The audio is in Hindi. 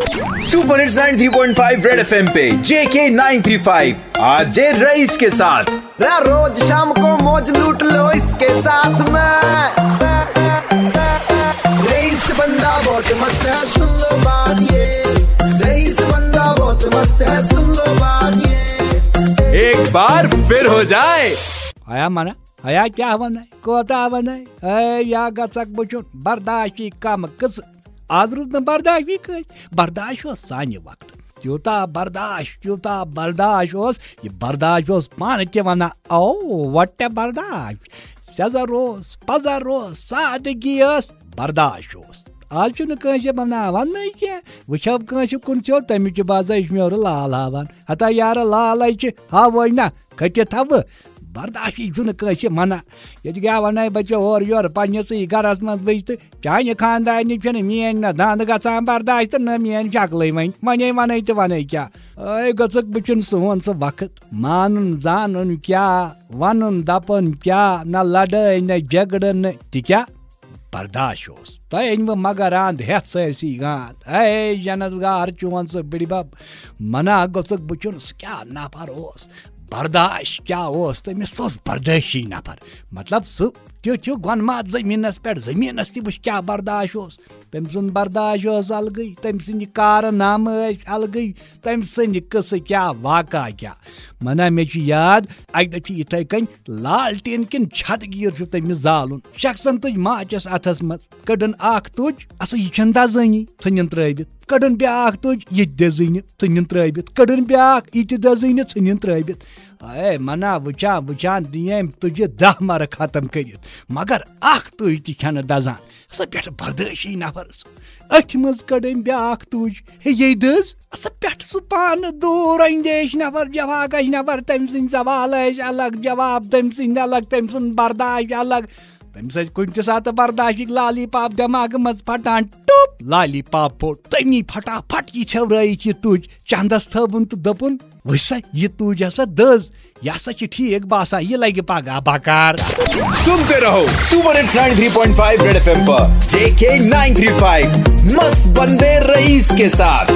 सुपर हिट्स 93.5 रेड एफएम पे जेके 935 आज रईस के साथ। रोज शाम को मौज लूट लो इसके साथ में। रईस बंदा बहुत मस्त है सुन लो बात ये। रईस बंदा बहुत मस्त है सुन लो बात ये। एक बार फिर हो जाए। आया मना आया क्या वनाय कोता वनाय ऐ या गचक बुचुन बर्दाश्त कम कस आज रूद न बर्दाश्त कह बर्दाश्त ओस सानि वक्त त्यूता बर्दाश्त त्यूता बर्दाश्त ओस ये बर्दाश्त ओस पान ते वना ओ वट बर्दाश्त सजर ओस पजर ओस सादगी ओस बर्दाश्त ओस आज चुन कह बनावान नै कह वुचब कह कुन सो तमिच बाजा म्योर लाल हावान हता यार लाल हावै ना खटित हव बर्दाश्त कह मना ये क्या वन बच्चो और योर पन्नसै गरस मज बज तो चान खानदान मेन न दांद गसान बर्दाश्त न मेन शक्ल वन वने वन तो वन क्या ऐ गक बुचन सोन सह वक्त मान जान क्या वन दपन क्या न लड़ाई न झगड़ न क्या बर्दाश्त तह अन मगर अंद हेत सरसी गांद ऐ जनतगार चोन सह बड़ी बब मना गोसक बुचुन क्या नफर ओस बर्दाश्त, क्या ओस तमिस ओस बर्दाश्ती नफर मतलब सह त्यो गनमा जमीनस पे जमीनस तह वुच क्या बर्दाश्त ओस तम सुंद बर्दाश्त ओस अलग तम सद कारनाम अलग तम सद कस क्या वाका क्या? मना मे याद अक दह इथे कन लालटेन किन छत गिर तमिस जालुन। शख्सन तुज माचस अथस मज कड़न अख तुज अस यह दजनी इन त्रवित कड़न ब्या तुज ये दजन इन त्रवित कड़न ब्या ये दजन इन त्रवित ए मना वुचान वुचान दियम तुझे दह मर खत्म कर मगर अख तुज तन दजान स पे बर्दाशी नफर अथ मज कड़न ब्या तुज ये दज स पे सह पान दूर अंदेश नफर जवाकश नफर तम सवाल अलग जवाब तम सद अलग तम सद बर्दाश्त अलग तम सत कुन सात बर्दाश्त लाली पाप दिमाग मज फटान टुप लाली पाप फोट तमी फटाफट यह छवराई तुज चंदस थबुन तो दपुन वसा यह तुज हसा दज यह हसा ठीक बासा यह लगे पगह बकार सुनते रहो सुपर हिट्स 93.5 रेड एफएम पर जेके 935 मस्त बंदे रईस के साथ